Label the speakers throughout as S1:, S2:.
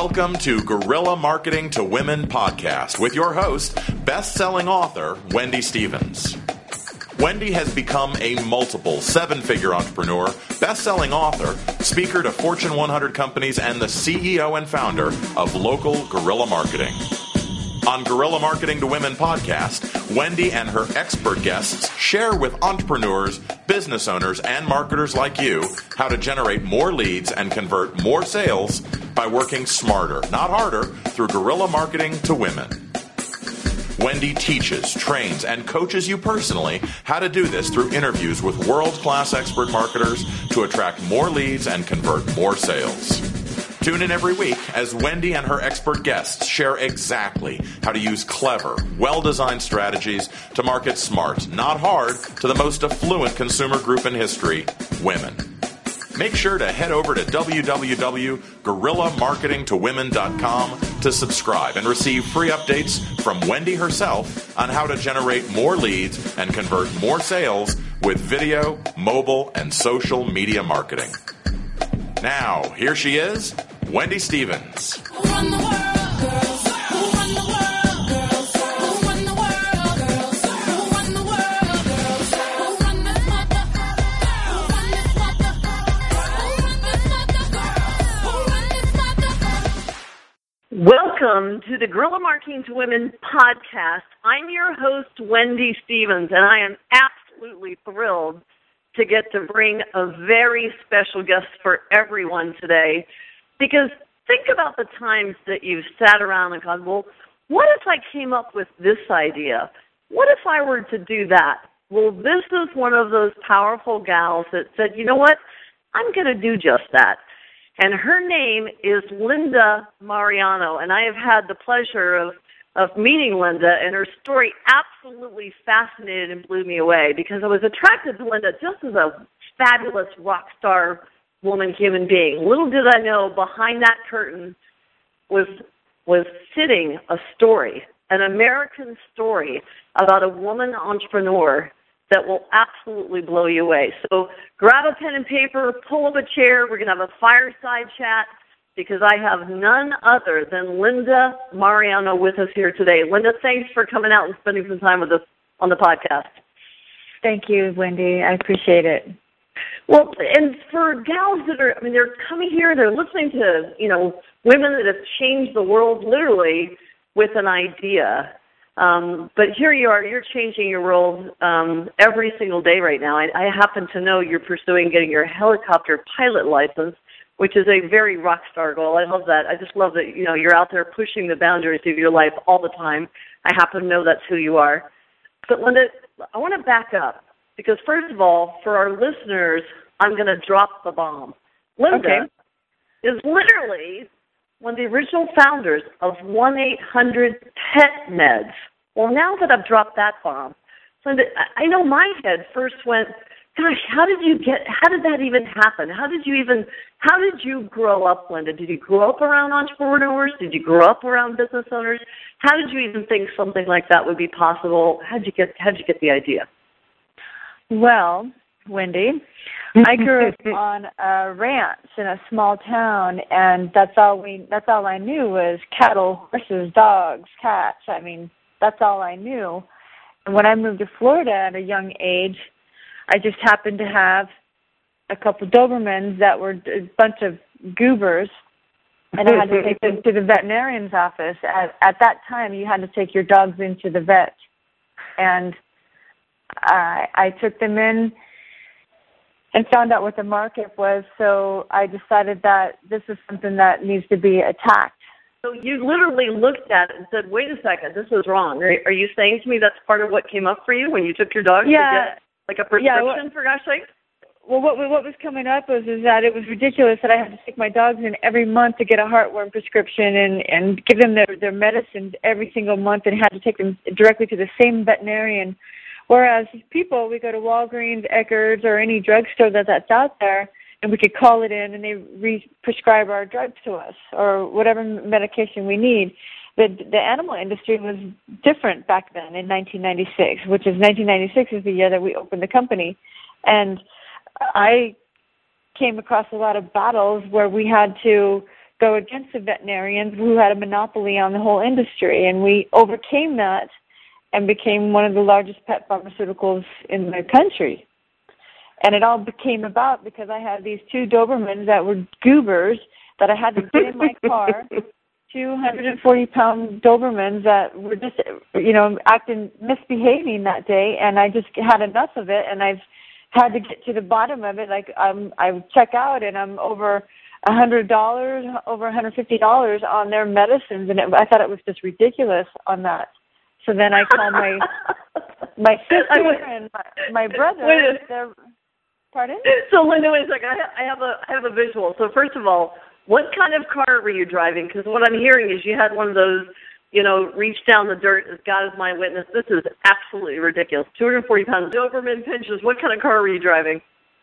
S1: Welcome to Guerrilla Marketing to Women podcast with your host, best-selling author Wendy Stevens. Wendy has become a multiple seven-figure entrepreneur, best-selling author, speaker to Fortune 100 companies, and the CEO and founder of Local Guerrilla Marketing. On Guerrilla Marketing to Women podcast, Wendy and her expert guests share with entrepreneurs, business owners, and marketers like you how to generate more leads and convert more sales by working smarter, not harder, through guerrilla marketing to women. Wendy teaches, trains, and coaches you personally how to do this through interviews with world class expert marketers to attract more leads and convert more sales. Tune in every week as Wendy and her expert guests share exactly how to use clever, well designed strategies to market smart, not hard, to the most affluent consumer group in history women. Make sure to head over to www.guerrillamarketingtowomen.com to subscribe and receive free updates from Wendy herself on how to generate more leads and convert more sales with video, mobile, and social media marketing. Now, here she is, Wendy Stevens.
S2: Welcome to the Guerrilla Marketing to Women podcast. I'm your host, Wendy Stevens, and I am absolutely thrilled to get to bring a very special guest for everyone today. Because think about the times that you've sat around and gone, well, what if I came up with this idea? What if I were to do that? Well, this is one of those powerful gals that said, you know what? I'm going to do just that and her name is Linda Mariano, and I have had the pleasure of of meeting Linda, and her story absolutely fascinated and blew me away because I was attracted to Linda just as a fabulous rock star woman, human being. Little did I know behind that curtain was was sitting a story, an American story about a woman entrepreneur that will absolutely blow you away. So grab a pen and paper, pull up a chair. We're going to have a fireside chat because I have none other than Linda Mariano with us here today. Linda, thanks for coming out and spending some time with us on the podcast.
S3: Thank you, Wendy. I appreciate it.
S2: Well, and for gals that are, I mean, they're coming here, they're listening to, you know, women that have changed the world literally with an idea. Um, but here you are, you're changing your world um, every single day right now. I, I happen to know you're pursuing getting your helicopter pilot license, which is a very rock star goal. I love that. I just love that you know you're out there pushing the boundaries of your life all the time. I happen to know that's who you are. But Linda, I want to back up because first of all, for our listeners, I'm going to drop the bomb. Linda
S3: okay.
S2: is literally one of the original founders of 1 800 Pet Meds. Well, now that I've dropped that bomb, Linda, I know my head first went, gosh, how did you get, how did that even happen? How did you even, how did you grow up, Linda? Did you grow up around entrepreneurs? Did you grow up around business owners? How did you even think something like that would be possible? How did you get, how did you get the idea?
S3: Well, Wendy, I grew up on a ranch in a small town, and that's all we that's all I knew was cattle, horses, dogs, cats. I mean, that's all I knew. And when I moved to Florida at a young age, I just happened to have a couple Dobermans that were a bunch of goobers, and I had to take them to the veterinarian's office. At, at that time, you had to take your dogs into the vet, and I I took them in and found out what the market was. So I decided that this is something that needs to be attacked.
S2: So you literally looked at it and said, "Wait a second, this is wrong." Are, are you saying to me that's part of what came up for you when you took your dog
S3: yeah.
S2: to get like a prescription?
S3: Yeah, well,
S2: for gosh sake.
S3: Well, what what was coming up was is that it was ridiculous that I had to take my dogs in every month to get a heartworm prescription and and give them their their medicines every single month and had to take them directly to the same veterinarian Whereas people, we go to Walgreens, Eckerd's, or any drugstore that that's out there, and we could call it in, and they re- prescribe our drugs to us or whatever medication we need. The the animal industry was different back then in 1996, which is 1996 is the year that we opened the company, and I came across a lot of battles where we had to go against the veterinarians who had a monopoly on the whole industry, and we overcame that and became one of the largest pet pharmaceuticals in the country. And it all became about because I had these two Dobermans that were goobers that I had to get in my car. 240 pound Dobermans that were just, you know, acting, misbehaving that day, and I just had enough of it, and I've had to get to the bottom of it. Like I'm, I check out, and I'm over a hundred dollars, over a hundred fifty dollars on their medicines, and it, I thought it was just ridiculous on that. So then I called my my sister and my, my brother. Wait, pardon?
S2: So Linda, wait a second. I have a I have a visual. So first of all, what kind of car were you driving? Because what I'm hearing is you had one of those, you know, reach down the dirt as God is my witness. This is absolutely ridiculous. 240 pounds Doberman Pinschers. What kind of car were you driving?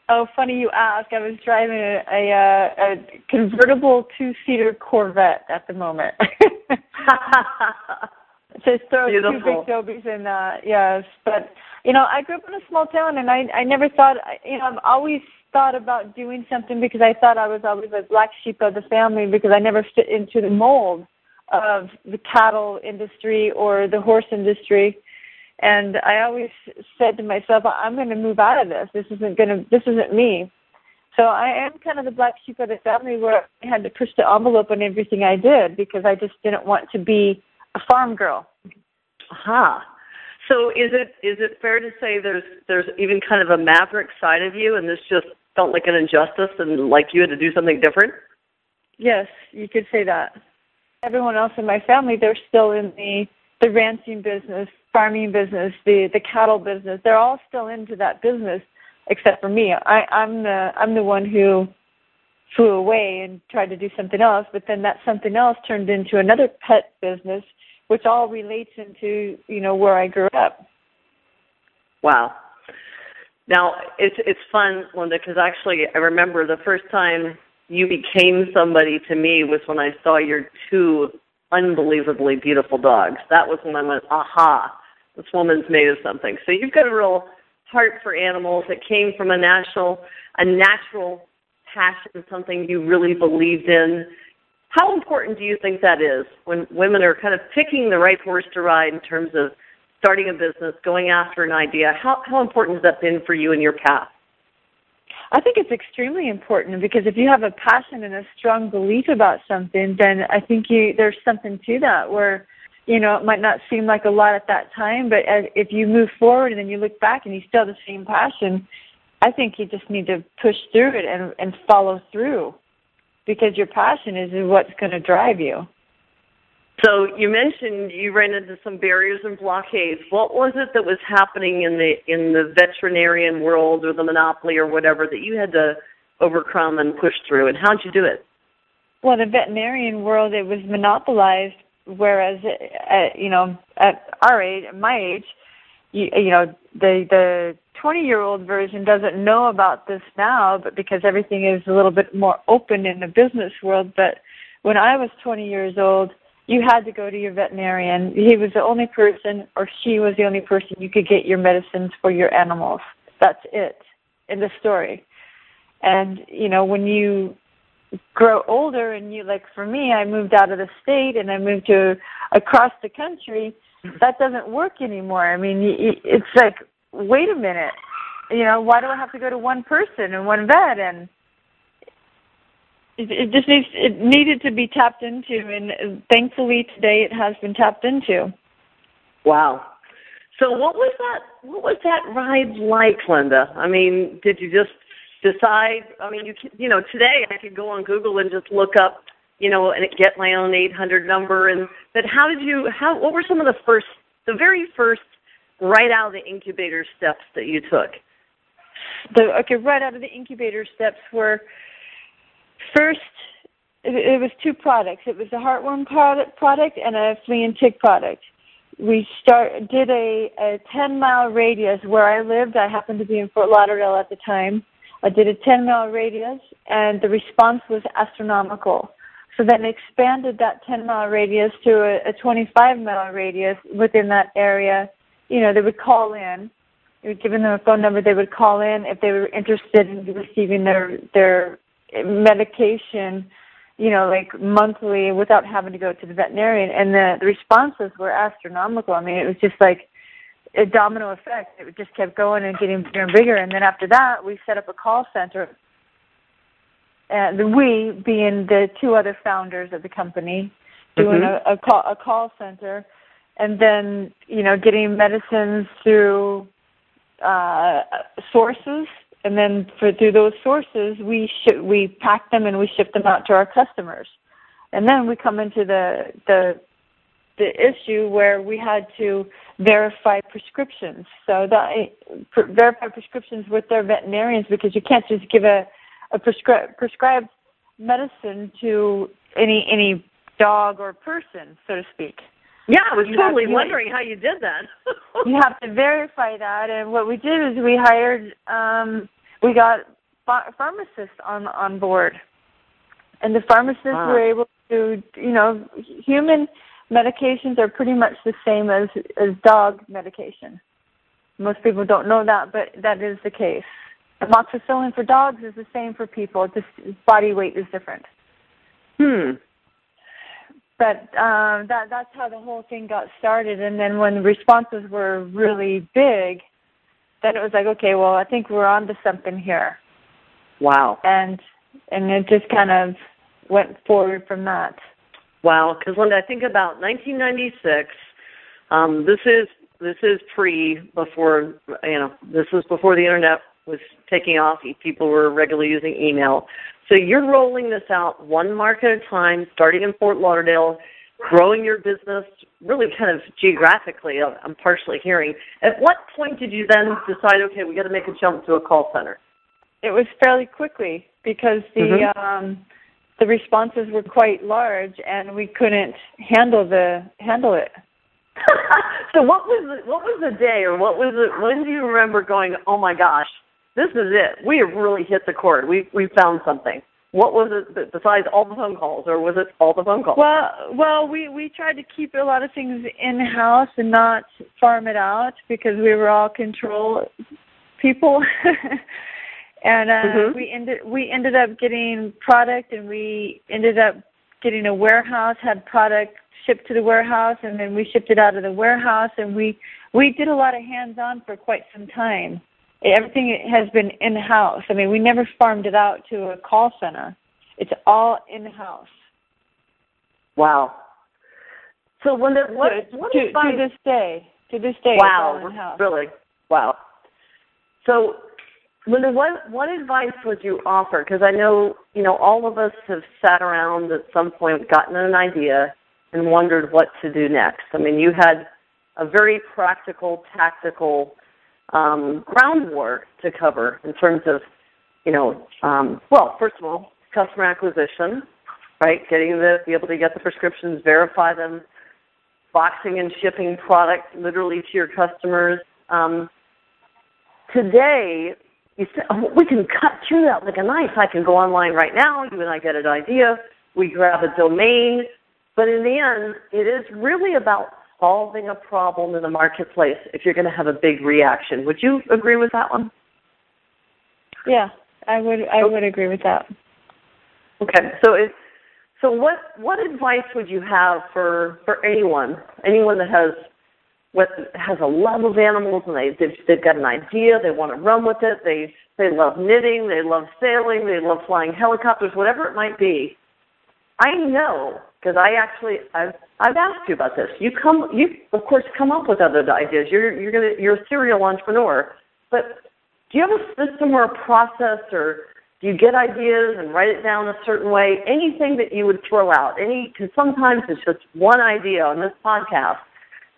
S3: Oh, funny you ask. I was driving a, a, uh, a convertible two-seater Corvette at the moment. Just throw Beautiful. two big Dobies in that. Yes, but you know, I grew up in a small town, and I I never thought. You know, I've always thought about doing something because I thought I was always a black sheep of the family because I never fit into the mold of the cattle industry or the horse industry. And I always said to myself, I'm going to move out of this. This isn't going to, this isn't me. So I am kind of the black sheep of the family where I had to push the envelope on everything I did because I just didn't want to be a farm girl.
S2: Aha. So is it is it fair to say there's there's even kind of a maverick side of you and this just felt like an injustice and like you had to do something different?
S3: Yes, you could say that. Everyone else in my family, they're still in the the ranching business, farming business, the the cattle business. They're all still into that business, except for me. I, I'm the I'm the one who flew away and tried to do something else. But then that something else turned into another pet business, which all relates into you know where I grew up.
S2: Wow, now it's it's fun, Linda, because actually I remember the first time you became somebody to me was when I saw your two unbelievably beautiful dogs. That was when I went, aha, this woman's made of something. So you've got a real heart for animals. It came from a natural a natural passion, something you really believed in. How important do you think that is when women are kind of picking the right horse to ride in terms of starting a business, going after an idea. How how important has that been for you in your path?
S3: I think it's extremely important because if you have a passion and a strong belief about something, then I think you there's something to that where you know it might not seem like a lot at that time, but as, if you move forward and then you look back and you still have the same passion, I think you just need to push through it and and follow through because your passion is what's going to drive you.
S2: So you mentioned you ran into some barriers and blockades. What was it that was happening in the in the veterinarian world or the monopoly or whatever that you had to overcome and push through, and how'd you do it?
S3: Well, the veterinarian world it was monopolized, whereas at, you know at our age, at my age, you, you know the the 20 year old version doesn't know about this now, but because everything is a little bit more open in the business world. But when I was 20 years old you had to go to your veterinarian. He was the only person, or she was the only person you could get your medicines for your animals. That's it in the story. And, you know, when you grow older and you, like for me, I moved out of the state and I moved to across the country, that doesn't work anymore. I mean, it's like, wait a minute, you know, why do I have to go to one person and one vet? And, it, it just needs it needed to be tapped into, and thankfully today it has been tapped into.
S2: Wow. So what was that? What was that ride like, Linda? I mean, did you just decide? I mean, you you know, today I could go on Google and just look up, you know, and get my own 800 number. And but how did you? How what were some of the first, the very first, right out of the incubator steps that you took?
S3: The okay, right out of the incubator steps were First, it, was two products. It was a heartworm product, product and a flea and tick product. We start did a, a 10 mile radius where I lived. I happened to be in Fort Lauderdale at the time. I did a 10 mile radius, and the response was astronomical. So then expanded that 10 mile radius to a, a 25 mile radius within that area. You know, they would call in. We would give them a phone number. They would call in if they were interested in receiving their their medication you know, like monthly without having to go to the veterinarian. And the, the responses were astronomical. I mean, it was just like a domino effect. It just kept going and getting bigger and bigger. And then after that, we set up a call center. And we, being the two other founders of the company, doing
S2: mm-hmm.
S3: a, a call a call center, and then you know getting medicines through uh, sources. And then for through those sources we ship, we pack them and we ship them out to our customers. And then we come into the the the issue where we had to verify prescriptions. So that per, verify prescriptions with their veterinarians because you can't just give a a prescri- prescribed medicine to any any dog or person so to speak
S2: yeah, I was you totally have, wondering how you did that.
S3: you have to verify that, and what we did is we hired, um, we got pharmacists on on board, and the pharmacists wow. were able to, you know, human medications are pretty much the same as as dog medication. Most people don't know that, but that is the case. Amoxicillin for dogs is the same for people. Just body weight is different.
S2: Hmm
S3: but um, that that's how the whole thing got started. And then when the responses were really big, then it was like, okay, well, I think we're on to something here.
S2: Wow.
S3: And and it just kind of went forward from that.
S2: Wow, because when I think about 1996, um, this is this is pre before you know this was before the internet was taking off. People were regularly using email. So you're rolling this out one market at a time, starting in Fort Lauderdale, growing your business really kind of geographically. I'm partially hearing. At what point did you then decide, okay, we got to make a jump to a call center?
S3: It was fairly quickly because the mm-hmm. um, the responses were quite large, and we couldn't handle the handle it.
S2: so what was the, what was the day, or what was it? When do you remember going, oh my gosh, this is it. We have really hit the chord. We we found something. What was it besides all the phone calls, or was it all the phone calls?
S3: Well, well, we we tried to keep a lot of things in house and not farm it out because we were all control people. and uh, mm-hmm. we ended we ended up getting product, and we ended up getting a warehouse, had product shipped to the warehouse, and then we shipped it out of the warehouse, and we we did a lot of hands on for quite some time everything has been in house. I mean, we never farmed it out to a call center. It's all in house.
S2: Wow. So when it, what,
S3: what to, to this day, to this day,
S2: wow. Really, wow. So, Linda, what what advice would you offer? Because I know you know all of us have sat around at some point, gotten an idea, and wondered what to do next. I mean, you had a very practical, tactical um, groundwork to cover in terms of, you know, um, well, first of all, customer acquisition, right? Getting the be able to get the prescriptions, verify them, boxing and shipping product literally to your customers. Um, today, you oh, we can cut through that like a knife. I can go online right now. You and I get an idea. We grab a domain. But in the end, it is really about solving a problem in the marketplace if you're going to have a big reaction. Would you agree with that one?
S3: Yeah, I would. I would agree with that.
S2: Okay, so it's so what what advice would you have for for anyone anyone that has what has a love of animals and they they've, they've got an idea they want to run with it they they love knitting they love sailing they love flying helicopters whatever it might be I know because I actually I've I've asked you about this. You come you of course come up with other ideas. You're you're gonna you're a serial entrepreneur. But do you have a system or a process or do you get ideas and write it down a certain way? Anything that you would throw out? Any because sometimes it's just one idea on this podcast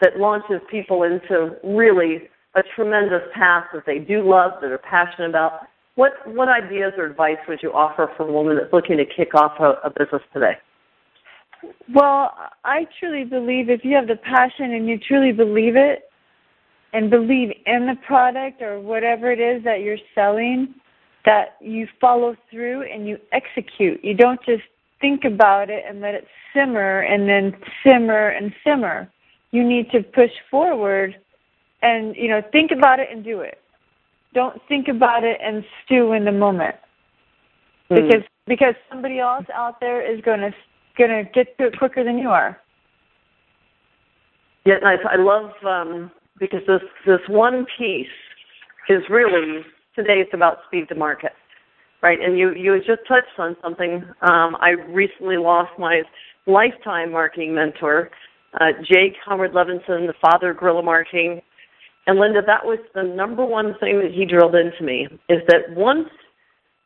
S2: that launches people into really a tremendous path that they do love, that are passionate about. What what ideas or advice would you offer for a woman that's looking to kick off a, a business today?
S3: Well, I truly believe if you have the passion and you truly believe it and believe in the product or whatever it is that you're selling, that you follow through and you execute. You don't just think about it and let it simmer and then simmer and simmer. You need to push forward and, you know, think about it and do it. Don't think about it and stew in the moment. Mm. Because because somebody else out there is going to going to get to it quicker than you are.
S2: Yeah, I, I love um, because this this one piece is really today it's about speed to market, right? And you you just touched on something. Um, I recently lost my lifetime marketing mentor, uh, Jay Conrad Levinson, the father of guerrilla marketing. And Linda, that was the number one thing that he drilled into me is that once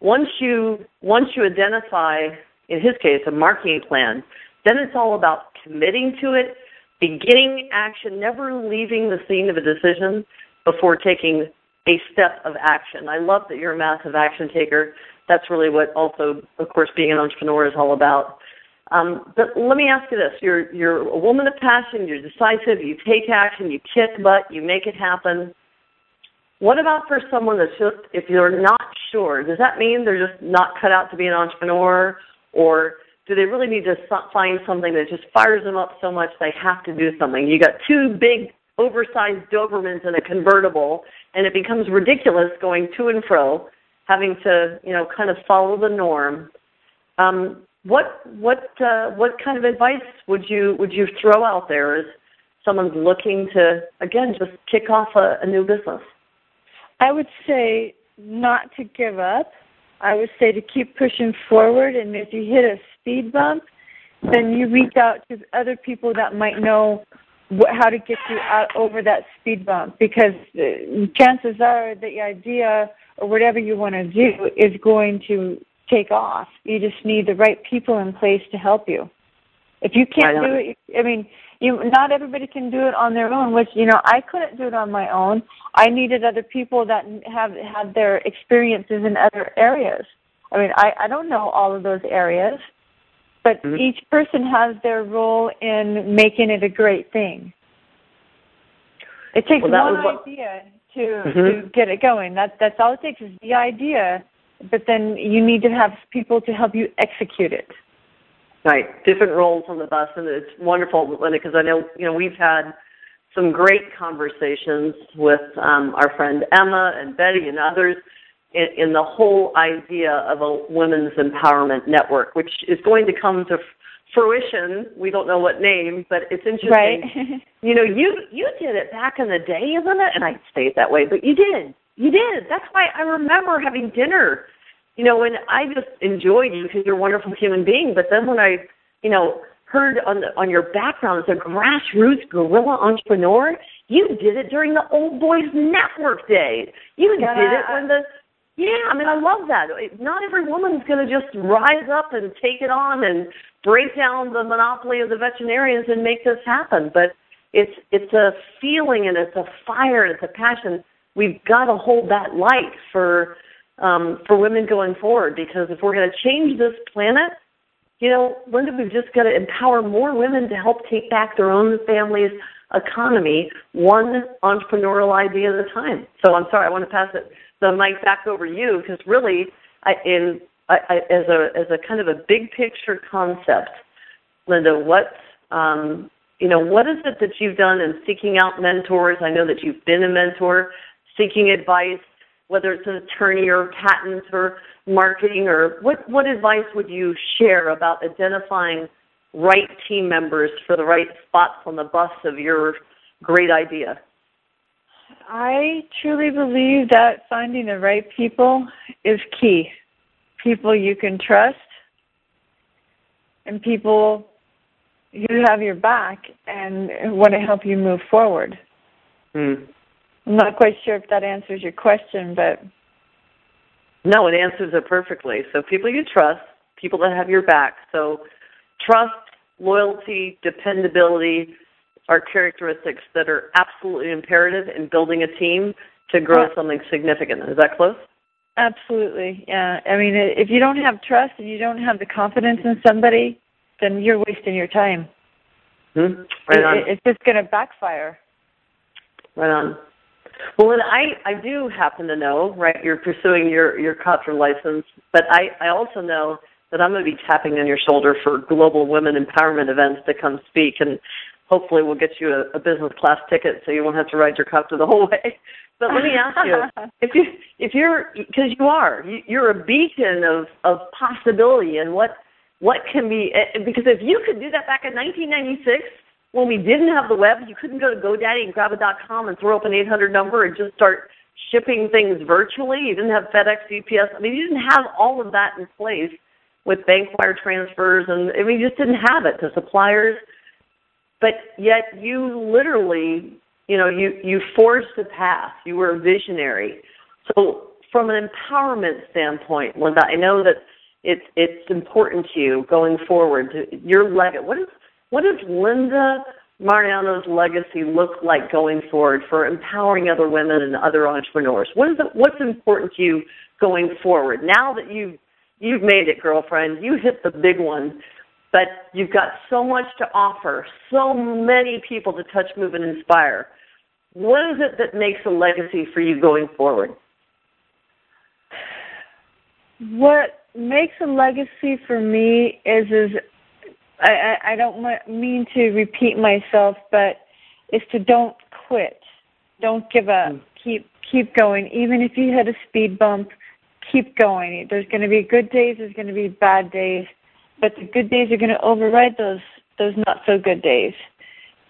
S2: once you once you identify, in his case, a marketing plan, then it's all about committing to it, beginning action, never leaving the scene of a decision before taking a step of action. I love that you're a massive action taker. That's really what also, of course, being an entrepreneur is all about. Um, but let me ask you this: you're you're a woman of passion. You're decisive. You take action. You kick butt. You make it happen. What about for someone that's just if you're not sure? Does that mean they're just not cut out to be an entrepreneur, or do they really need to find something that just fires them up so much they have to do something? You got two big oversized Dobermans in a convertible, and it becomes ridiculous going to and fro, having to you know kind of follow the norm. Um, what what uh, what kind of advice would you would you throw out there as someone's looking to again just kick off a, a new business?
S3: I would say not to give up. I would say to keep pushing forward, and if you hit a speed bump, then you reach out to other people that might know how to get you out over that speed bump because uh, chances are the idea or whatever you want to do is going to take off. You just need the right people in place to help you. If you can't do it, I mean, you not everybody can do it on their own. Which you know, I couldn't do it on my own. I needed other people that have had their experiences in other areas. I mean, I I don't know all of those areas, but mm-hmm. each person has their role in making it a great thing. It takes well, one what... idea to mm-hmm. to get it going. That that's all it takes is the idea, but then you need to have people to help you execute it.
S2: Right, different roles on the bus, and it's wonderful, Linda, because I know you know we've had some great conversations with um, our friend Emma and Betty and others in, in the whole idea of a women's empowerment network, which is going to come to fruition. We don't know what name, but it's interesting.
S3: Right.
S2: you know, you you did it back in the day, isn't it? And I say it that way, but you did. You did. That's why I remember having dinner. You know, and I just enjoyed you because you're a wonderful human being. But then when I, you know, heard on the, on your background as a grassroots guerrilla entrepreneur, you did it during the Old Boys Network days. You yeah. did it when the yeah, I mean, I love that. Not every woman's going to just rise up and take it on and break down the monopoly of the veterinarians and make this happen. But it's it's a feeling and it's a fire and it's a passion. We've got to hold that light for um, for women going forward because if we're going to change this planet, you know, Linda, we've just got to empower more women to help take back their own family's economy, one entrepreneurial idea at a time. So I'm sorry, I want to pass it the mic back over to you because really, I, in I, I, as a as a kind of a big picture concept, Linda, what um, you know, what is it that you've done in seeking out mentors? I know that you've been a mentor, seeking advice, whether it's an attorney or patents or marketing, or what what advice would you share about identifying right team members for the right spots on the bus of your great idea?
S3: I truly believe that finding the right people is key. People you can trust and people who have your back and want to help you move forward.
S2: Hmm.
S3: I'm not quite sure if that answers your question, but.
S2: No, it answers it perfectly. So people you trust, people that have your back. So trust, loyalty, dependability, are characteristics that are absolutely imperative in building a team to grow yeah. something significant. Is that close?
S3: Absolutely. Yeah. I mean, if you don't have trust and you don't have the confidence in somebody, then you're wasting your time.
S2: Hmm? Right on.
S3: It, it's just going to backfire.
S2: Right on. Well, and I I do happen to know, right? You're pursuing your your copter license, but I I also know that I'm going to be tapping on your shoulder for global women empowerment events to come speak. And hopefully we'll get you a, a business class ticket so you won't have to ride your copter the whole way. But let me ask you, if you if you're because you are you're a beacon of of possibility and what what can be eh, because if you could do that back in 1996 when we didn't have the web, you couldn't go to GoDaddy and grab a .com and throw up an 800 number and just start shipping things virtually. You didn't have FedEx, UPS. I mean, you didn't have all of that in place with bank wire transfers, and I mean, you just didn't have it to suppliers. But yet, you literally, you know, you you forged the path. You were a visionary. So, from an empowerment standpoint, Linda, I know that it's it's important to you going forward. To your legacy. What is what does Linda Mariano's legacy look like going forward for empowering other women and other entrepreneurs? What is it, what's important to you going forward? Now that you've you've made it, girlfriend, you hit the big one, but you've got so much to offer, so many people to touch, move, and inspire. What is it that makes a legacy for you going forward?
S3: What makes a legacy for me is is I, I, I don't mean to repeat myself, but is to don't quit, don't give up, mm. keep keep going. Even if you hit a speed bump, keep going. There's going to be good days, there's going to be bad days, but the good days are going to override those those not so good days.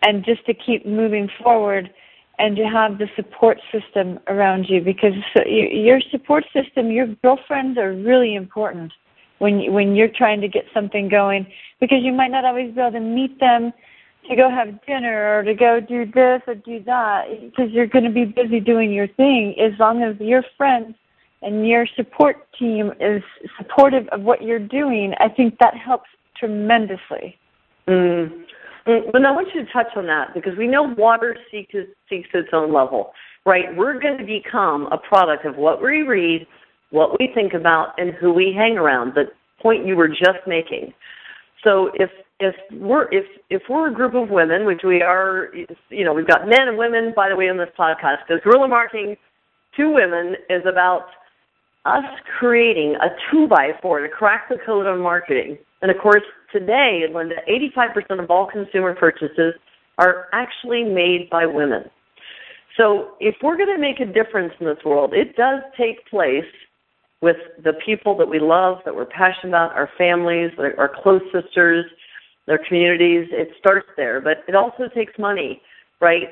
S3: And just to keep moving forward and to have the support system around you because your support system, your girlfriends are really important when when you're trying to get something going because you might not always be able to meet them to go have dinner or to go do this or do that because you're going to be busy doing your thing as long as your friends and your support team is supportive of what you're doing i think that helps tremendously
S2: mm. mm. but i want you to touch on that because we know water seeks, seeks its own level right we're going to become a product of what we read what we think about, and who we hang around. The point you were just making. So if if we're if if we're a group of women, which we are, you know, we've got men and women. By the way, on this podcast, because guerrilla marketing to women is about us creating a two by four to crack the code on marketing. And of course, today, Linda, 85% of all consumer purchases are actually made by women. So if we're going to make a difference in this world, it does take place with the people that we love, that we're passionate about, our families, our close sisters, their communities. It starts there, but it also takes money, right,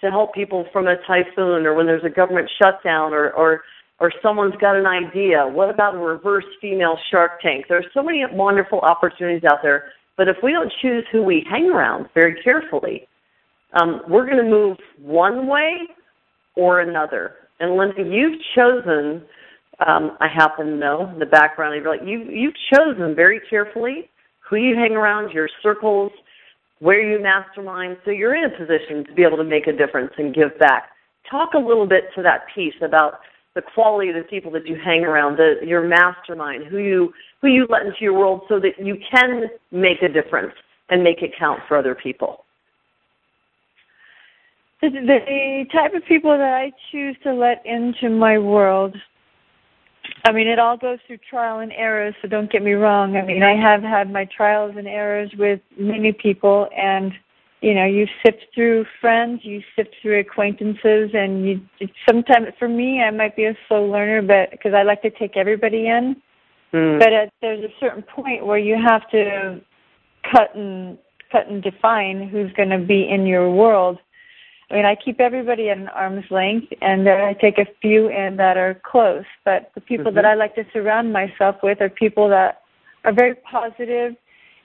S2: to help people from a typhoon or when there's a government shutdown or or or someone's got an idea. What about a reverse female shark tank? There are so many wonderful opportunities out there, but if we don't choose who we hang around very carefully, um, we're going to move one way or another. And Linda, you've chosen um, I happen to know in the background. You're like you you've chosen very carefully who you hang around, your circles, where you mastermind, so you're in a position to be able to make a difference and give back. Talk a little bit to that piece about the quality of the people that you hang around, the, your mastermind, who you who you let into your world, so that you can make a difference and make it count for other people.
S3: The, the type of people that I choose to let into my world I mean, it all goes through trial and error, so don't get me wrong. I mean, I have had my trials and errors with many people, and you know, you sift through friends, you sift through acquaintances, and you sometimes, for me, I might be a slow learner, but because I like to take everybody in. Mm. But at, there's a certain point where you have to cut and cut and define who's going to be in your world I mean, I keep everybody at an arm's length, and then I take a few in that are close. But the people mm-hmm. that I like to surround myself with are people that are very positive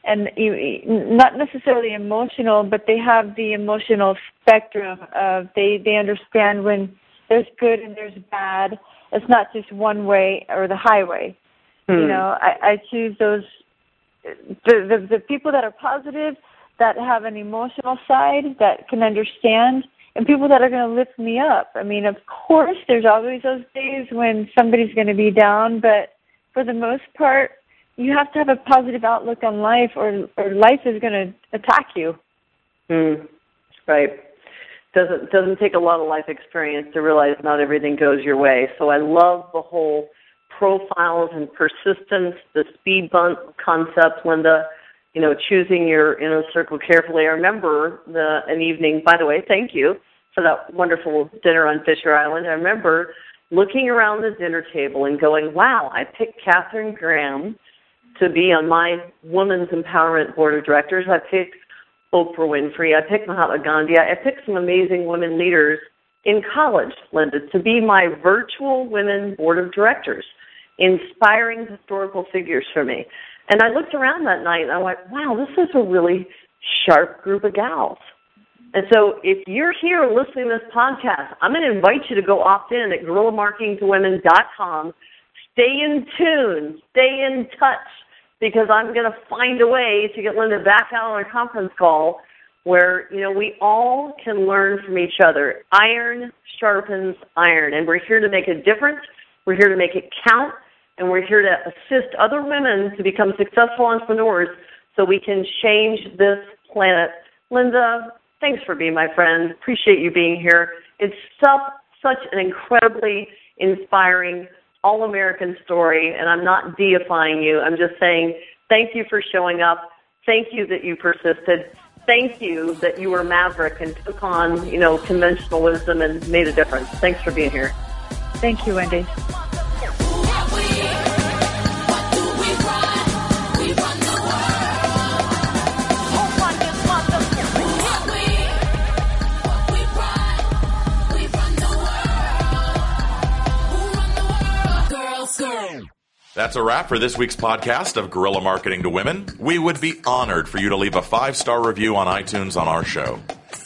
S3: and not necessarily emotional, but they have the emotional spectrum of they they understand when there's good and there's bad. It's not just one way or the highway. Mm. You know, I, I choose those the, the the people that are positive, that have an emotional side, that can understand, and people that are going to lift me up. I mean, of course, there's always those days when somebody's going to be down, but for the most part, you have to have a positive outlook on life, or or life is going to attack you.
S2: Mm, right. Doesn't doesn't take a lot of life experience to realize not everything goes your way. So I love the whole profiles and persistence, the speed bump concept, Linda. You know, choosing your inner circle carefully. I remember the an evening. By the way, thank you for that wonderful dinner on Fisher Island. I remember looking around the dinner table and going, "Wow, I picked Katharine Graham to be on my women's empowerment board of directors. I picked Oprah Winfrey. I picked Mahatma Gandhi. I picked some amazing women leaders in college, Linda, to be my virtual women board of directors, inspiring historical figures for me." And I looked around that night and I went, wow, this is a really sharp group of gals. And so if you're here listening to this podcast, I'm going to invite you to go opt in at guerrillamarketingtowomen.com. Stay in tune, stay in touch, because I'm going to find a way to get Linda back out on a conference call where, you know, we all can learn from each other. Iron sharpens iron, and we're here to make a difference. We're here to make it count and we're here to assist other women to become successful entrepreneurs so we can change this planet. Linda, thanks for being my friend. Appreciate you being here. It's such, an incredibly inspiring all American story, and I'm not deifying you. I'm just saying thank you for showing up. Thank you that you persisted. Thank you that you were maverick and took on, you know, conventional wisdom and made a difference. Thanks for being here.
S3: Thank you, Wendy.
S1: That's a wrap for this week's podcast of Guerrilla Marketing to Women. We would be honored for you to leave a five star review on iTunes on our show.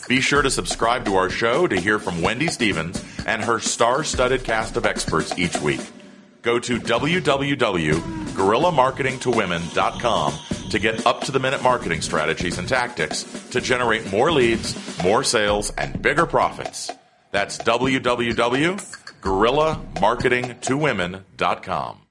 S1: Be sure to subscribe to our show to hear from Wendy Stevens and her star studded cast of experts each week. Go to www.guerrillamarketingtowomen.com to get up to the minute marketing strategies and tactics to generate more leads, more sales, and bigger profits. That's www.guerrillamarketingtowomen.com.